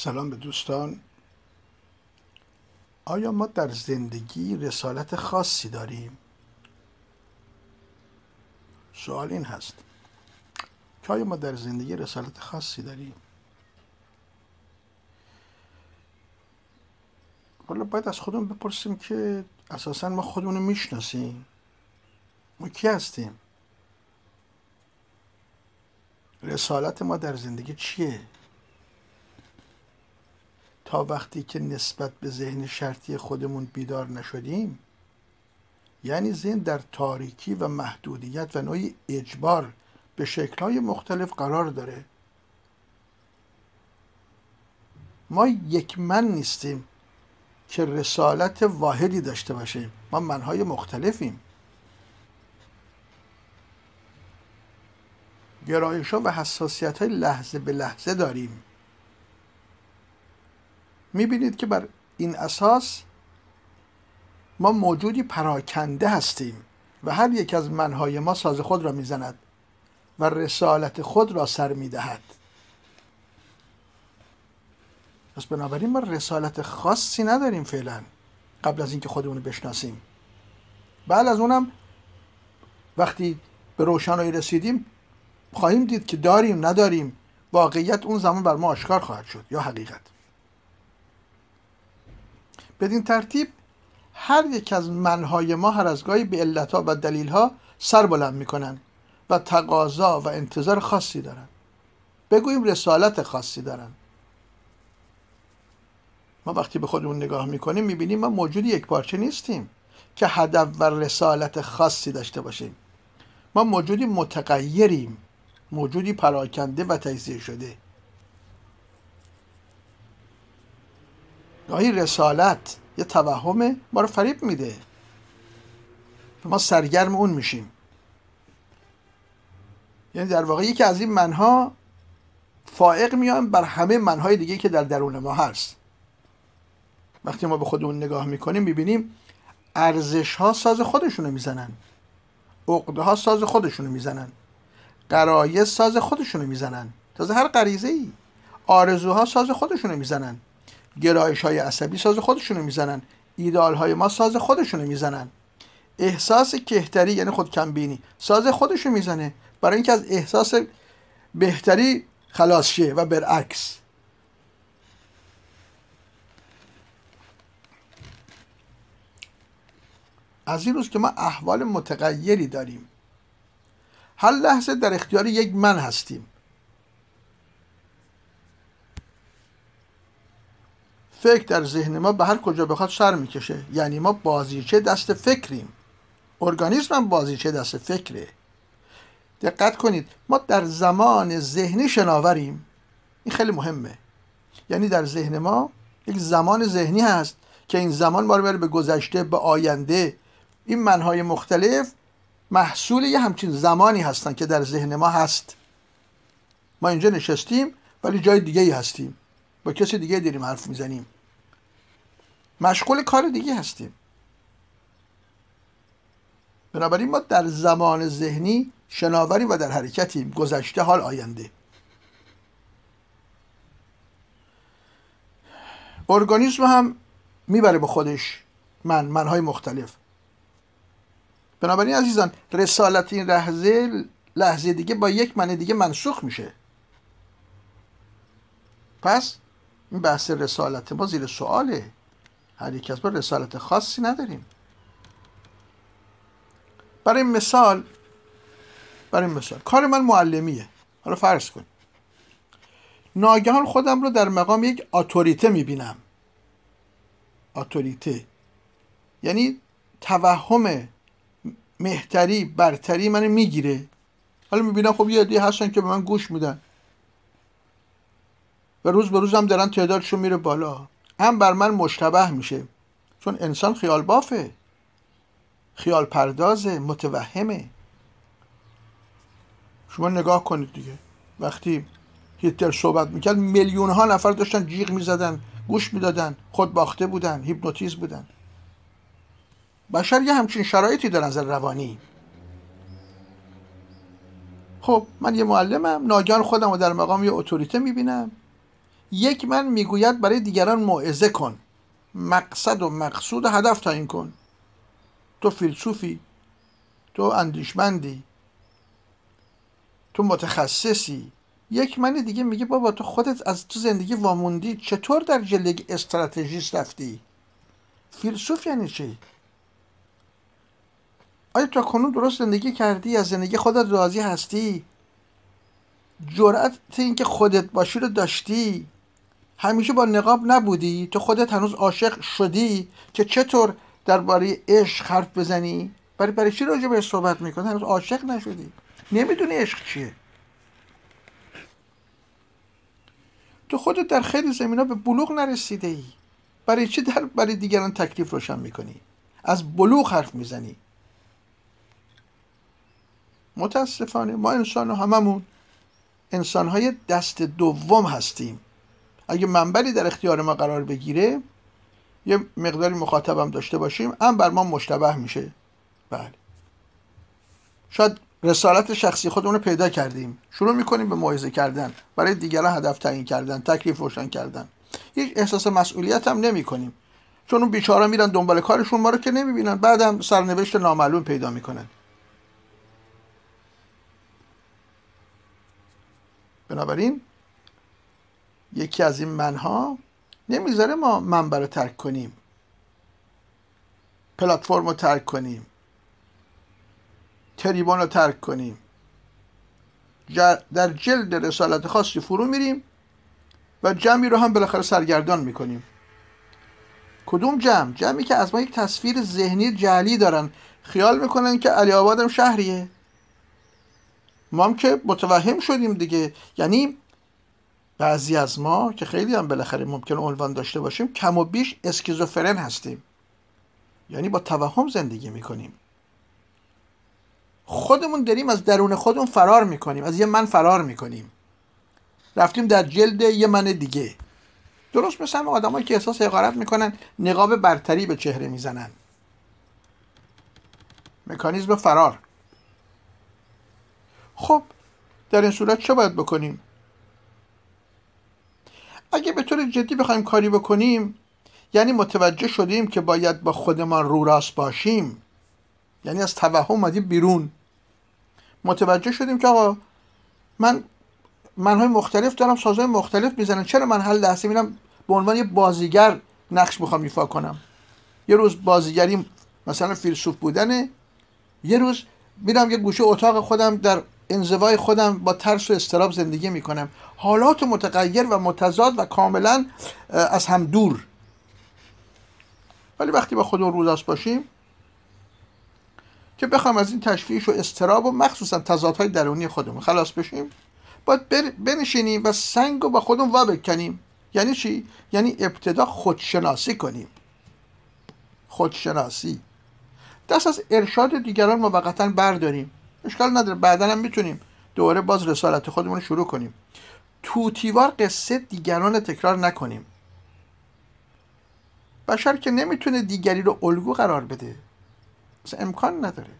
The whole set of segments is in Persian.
سلام به دوستان آیا ما در زندگی رسالت خاصی داریم؟ سوال این هست که آیا ما در زندگی رسالت خاصی داریم؟ حالا باید از خودمون بپرسیم که اساسا ما خودمون رو می‌شناسیم ما کی هستیم؟ رسالت ما در زندگی چیه؟ تا وقتی که نسبت به ذهن شرطی خودمون بیدار نشدیم یعنی ذهن در تاریکی و محدودیت و نوعی اجبار به شکلهای مختلف قرار داره. ما یک من نیستیم که رسالت واحدی داشته باشیم. ما منهای مختلفیم. گرایش ها و حساسیت های لحظه به لحظه داریم. می‌بینید که بر این اساس ما موجودی پراکنده هستیم و هر یک از منهای ما ساز خود را می‌زند و رسالت خود را سر می‌دهد. پس بنابراین ما رسالت خاصی نداریم فعلا قبل از اینکه خودمون بشناسیم. بعد از اونم وقتی به روشنایی رسیدیم خواهیم دید که داریم نداریم واقعیت اون زمان بر ما آشکار خواهد شد یا حقیقت. بدین ترتیب هر یک از منهای ما هر از گاهی به علتها و دلیلها سر بلند می‌کنن و تقاضا و انتظار خاصی دارن. بگوییم رسالت خاصی دارن. ما وقتی به خودمون نگاه می‌کنیم می‌بینیم ما موجود یک پارچه نیستیم که هدف و رسالت خاصی داشته باشیم. ما موجودی متغیریم موجودی پراکنده و تجزیه شده. گاهی رسالت یه توهمه ما رو فریب میده. ما سرگرم اون میشیم. یعنی در واقع یکی از این منها فائق میان بر همه منهای دیگه که در درون ما هست. وقتی ما به خودمون نگاه می‌کنیم می‌بینیم ارزش ها ساز خودشونو می‌زنن. عقده ها ساز خودشونو می‌زنن. قرایز ساز خودشونو می‌زنن. تازه هر غریزه ای آرزوها ساز خودشونو می‌زنن. گرایش های عصبی ساز خودشونو می‌زنن. ایدال های ما ساز خودشونو می‌زنن. احساس کهتری یعنی خود کمبینی ساز خودشو می‌زنه. برای اینکه از احساس بهتری خلاص شه و برعکس. از این روز که ما احوال متغیری داریم. هر لحظه در اختیار یک من هستیم. فکر در ذهن ما به هر کجا بخواد سر می‌کشه. یعنی ما بازیچه دست فکریم. ارگانیسم هم بازیچه دست فکره. دقت کنید ما در زمان ذهنی شناوریم. این خیلی مهمه. یعنی در ذهن ما یک زمان ذهنی هست که این زمان ما رو بره به گذشته به آینده. این منهای مختلف محصول یه همچین زمانی هستن که در ذهن ما هست. ما اینجا نشستیم ولی جای دیگه ای هستیم. با کسی دیگه داریم حرف می‌زنیم. مشغول کار دیگه هستیم. بنابراین ما در زمان ذهنی شناوری و در حرکتیم. گذشته حال آینده. ارگانیسم هم می‌بره به خودش. من منهای مختلف. بنابراین عزیزان رسالت این لحظه لحظه دیگه با یک من دیگه منسوخ میشه. پس این بحث رسالت ما زیر سواله. هر یک از ما رسالت خاصی نداریم. برای مثال برای مثال کار من معلمیه. حالا فرض کن. ناگهان خودم رو در مقام یک اتوریته می‌بینم. اتوریته. یعنی توهم مهتری برتری منو می‌گیره. حالا می‌بینم خب یه عده هستن که به من گوش میدن. و روز به هم دارن تعدادشون میره بالا. هم بر من مشتبه میشه. چون انسان خیال بافه. خیال پردازه متوهمه. شما نگاه کنید دیگه. وقتی هیتلر صحبت می‌کرد میلیون ها نفر داشتن جیغ می‌زدن گوش می‌دادن خود باخته بودن هیپنوتیزم بودن. بشر یه همچین شرایطی دارن نظر روانی. خب من یه معلمم ناگهان خودم رو در مقام یه اتوریته می‌بینم. یک من می‌گوید برای دیگران موعظه کن. مقصد و مقصود و هدف تعیین کن. تو فیلسوفی تو اندیشمندی تو متخصصی. یک من دیگه میگه بابا تو خودت از تو زندگی واموندی. چطور در جلد استراتژیست رفتی؟ فیلسوف یعنی چی؟ آیا تو کنون درست زندگی کردی؟ از زندگی خودت راضی هستی؟ جرأت اینکه خودت باشی رو داشتی؟ همیشه با نقاب نبودی؟ تو خودت هنوز عاشق شدی؟ که چطور درباره عشق حرف بزنی؟ برای برای چی راجع به صحبت می‌کنی؟ هنوز عاشق نشدی. نمی‌دونی عشق چیه. تو خودت در خیلی زمین ها به بلوغ نرسیده ای برای چی در برای دیگران تکلیف روشن می‌کنی؟ از بلوغ حرف می‌زنی. متاسفانه ما انسان هممون انسان های دست دوم هستیم. اگه منبری در اختیار ما قرار بگیره یه مقداری مخاطبم داشته باشیم هم بر ما مشتبه میشه. بله. شاید رسالت شخصی خودمون رو پیدا کردیم. شروع می‌کنیم به موعظه کردن. برای دیگران هدف تعیین کردن تکلیف روشن کردن. هیچ احساس مسئولیت هم نمی کنیم چون اون بیچاره میرن دنبال کارشون ما رو که نمی‌بینن. بعدم سرنوشت نامعلوم پیدا می‌کنن. بنابراین یکی از این منها نمی‌ذاره ما منبر رو ترک کنیم. پلتفرم رو ترک کنیم. تریبون رو ترک کنیم. در جلد رسالت خاصی فرو میریم و جمعی رو هم بالاخره سرگردان می‌کنیم. کدوم جمع؟ جمعی که از ما یک تصویر ذهنی جعلی دارن. خیال می‌کنن که علی آبادم شهریه. ما هم که متوهم شدیم دیگه. یعنی بعضی از ما که خیلی هم بالاخره ممکن عنوان داشته باشیم کم و بیش اسکیزوفرن هستیم. یعنی با توهم زندگی می‌کنیم. خودمون داریم از درون خودمون فرار می‌کنیم از یه من فرار می‌کنیم. رفتیم در جلد یه من دیگه. درست مثل همه آدمایی که احساس حقارت می‌کنن نقاب برتری به چهره می‌زنن. مکانیزم فرار. خب در این صورت چه باید بکنیم؟ اگه به طور جدی بخوایم کاری بکنیم یعنی متوجه شدیم که باید با خودمان رو راست باشیم. یعنی از توهم اومدیم بیرون. متوجه شدیم که آقا من منهای مختلف دارم سازهای مختلف می‌زنن. چرا من هر لحظه میرم به عنوان یه بازیگر نقش می‌خوام ایفا کنم. یه روز بازیگری مثلا فیلسوف بودنه یه روز میرم یه گوشه اتاق خودم در انزوای خودم با ترس و استراب زندگی می‌کنم. حالات متغیر و متضاد و کاملا از هم دور. ولی وقتی با خودمون روزاست باشیم که بخوام از این تشویش و استراب و مخصوصا تضادهای درونی خودمون خلاص بشیم باید بنشینیم و سنگ رو با خودمون وا بکنیم. یعنی چی؟ یعنی ابتدا خودشناسی کنیم. خودشناسی. دست از ارشاد دیگران موقتا برداریم. اشکال نداره. بعدا هم می‌تونیم دوباره باز رسالت خودمون رو شروع کنیم. توتیوار قصه دیگران تکرار نکنیم. بشر که نمی‌تونه دیگری رو الگو قرار بده. اصلا امکان نداره.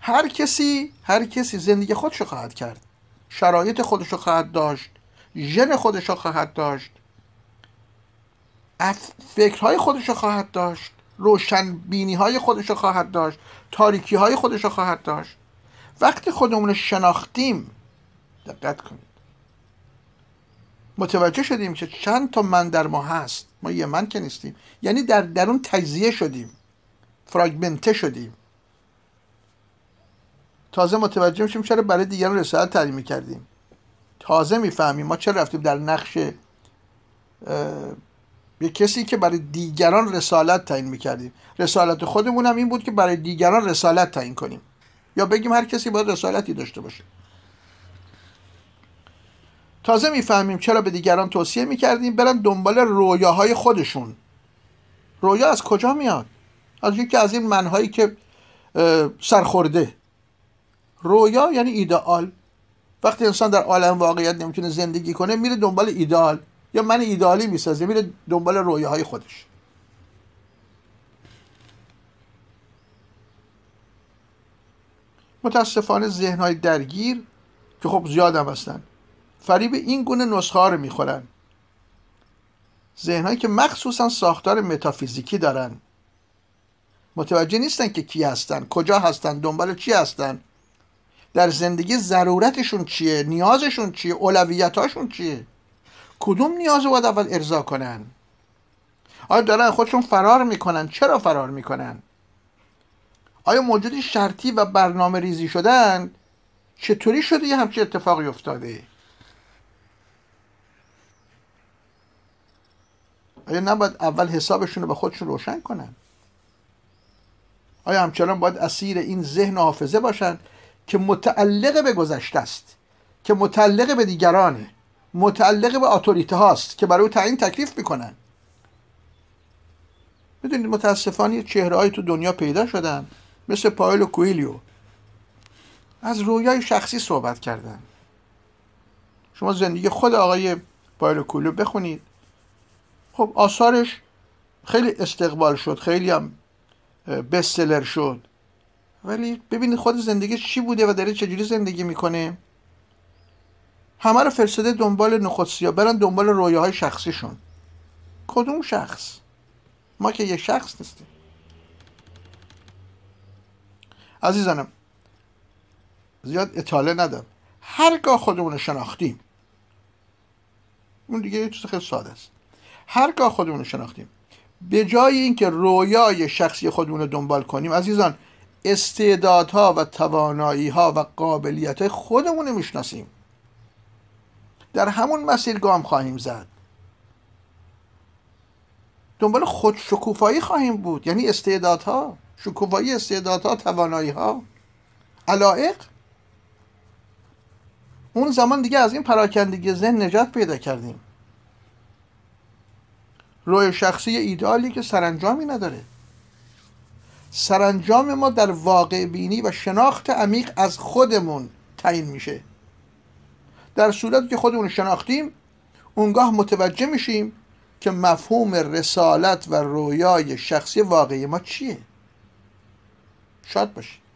هر کسی هر کسی زندگی خودشو خواهد کرد. شرایط خودشو خواهد داشت. ژن خودشو خواهد داشت. فکرهای خودشو خواهد داشت. روشن بینی های خودشو خواهد داشت تاریکی های خودشو خواهد داشت. وقتی خودمون شناختیم دقت کنید. متوجه شدیم که چند تا من در ما هست. ما یه من که نیستیم. یعنی در درون تجزیه شدیم. فراگمنته شدیم. تازه متوجه میشیم چرا برای دیگران رسالت تعلیم کردیم تازه می‌فهمیم ما چرا رفتیم در نقش یه کسی که برای دیگران رسالت تعیین می‌کردیم. رسالت خودمون هم این بود که برای دیگران رسالت تعیین کنیم. یا بگیم هر کسی باید رسالتی داشته باشه. تازه می‌فهمیم چرا به دیگران توصیه می‌کردیم برن دنبال رویاهای خودشون. رویا از کجا میاد؟ از یکی از این منهایی که سرخورده. رویا یعنی ایدئال. وقتی انسان در عالم واقعیت نمی‌تونه زندگی کنه میره دنبال ایدئال. من ایدئالی می‌سازه میره دنبال رویاهای خودش. متاسفانه ذهنهای درگیر که خب زیاد هم هستن فریب این گونه نسخه رو می‌خورن. ذهنهایی که مخصوصا ساختار متافیزیکی دارن. متوجه نیستن که کی هستن کجا هستن دنبال چی هستن. در زندگی ضرورتشون چیه؟ نیازشون چیه؟ اولویتاشون چیه؟ کدوم نیاز رو باید اول ارضا کنن؟ آیا دارن خودشون فرار می‌کنن؟ چرا فرار می‌کنن؟ آیا موجودی شرطی و برنامه ریزی شدن؟ چطوری شده یه همچین اتفاقی افتاده؟ آیا نباید اول حسابشون رو به خودشون روشن کنن؟ آیا همچنان باید اسیر این ذهن و حافظه باشن که متعلق به گذشته است که متعلق به دیگرانه؟ متعلق به آتوریته هاست که برای تعیین تکلیف می‌کنن. می‌دونید متاسفانه چهره تو دنیا پیدا شدن مثل پایلو کویلیو. از رویای شخصی صحبت کردن. شما زندگی خود آقای پایلو کویلیو بخونید. خب آثارش خیلی استقبال شد خیلی هم بستلر شد. ولی ببینید خود زندگی چی بوده و داره چجوری زندگی می‌کنه؟ همه رو فرستاده دنبال نخست یا برن دنبال رویاهای شخصیشون. کدوم شخص؟ ما که یه شخص نیستیم. عزیزانم زیاد اطاله ندم هرگاه خودمون رو شناختیم. اون دیگه یه چیز خیلی ساده است. هرگاه خودمون رو شناختیم. به جای اینکه رویای شخصی خودمون رو دنبال کنیم عزیزان استعدادها و توانایی ها و قابلیت های خودمون رو می‌شناسیم. در همون مسیر گام خواهیم زد. دنبال خود شکوفایی خواهیم بود. یعنی استعدادها شکوفایی استعدادها توانایی ها علائق اون زمان دیگه از این پراکندگی ذهن نجات پیدا کردیم. روی شخصی ایدالی که سرانجامی نداره. سرانجام ما در واقع بینی و شناخت عمیق از خودمون تعیین میشه. در صورتی که خودمون شناختیم اونگاه متوجه میشیم که مفهوم رسالت و رویای شخصی واقعی ما چیه. شاد باشید.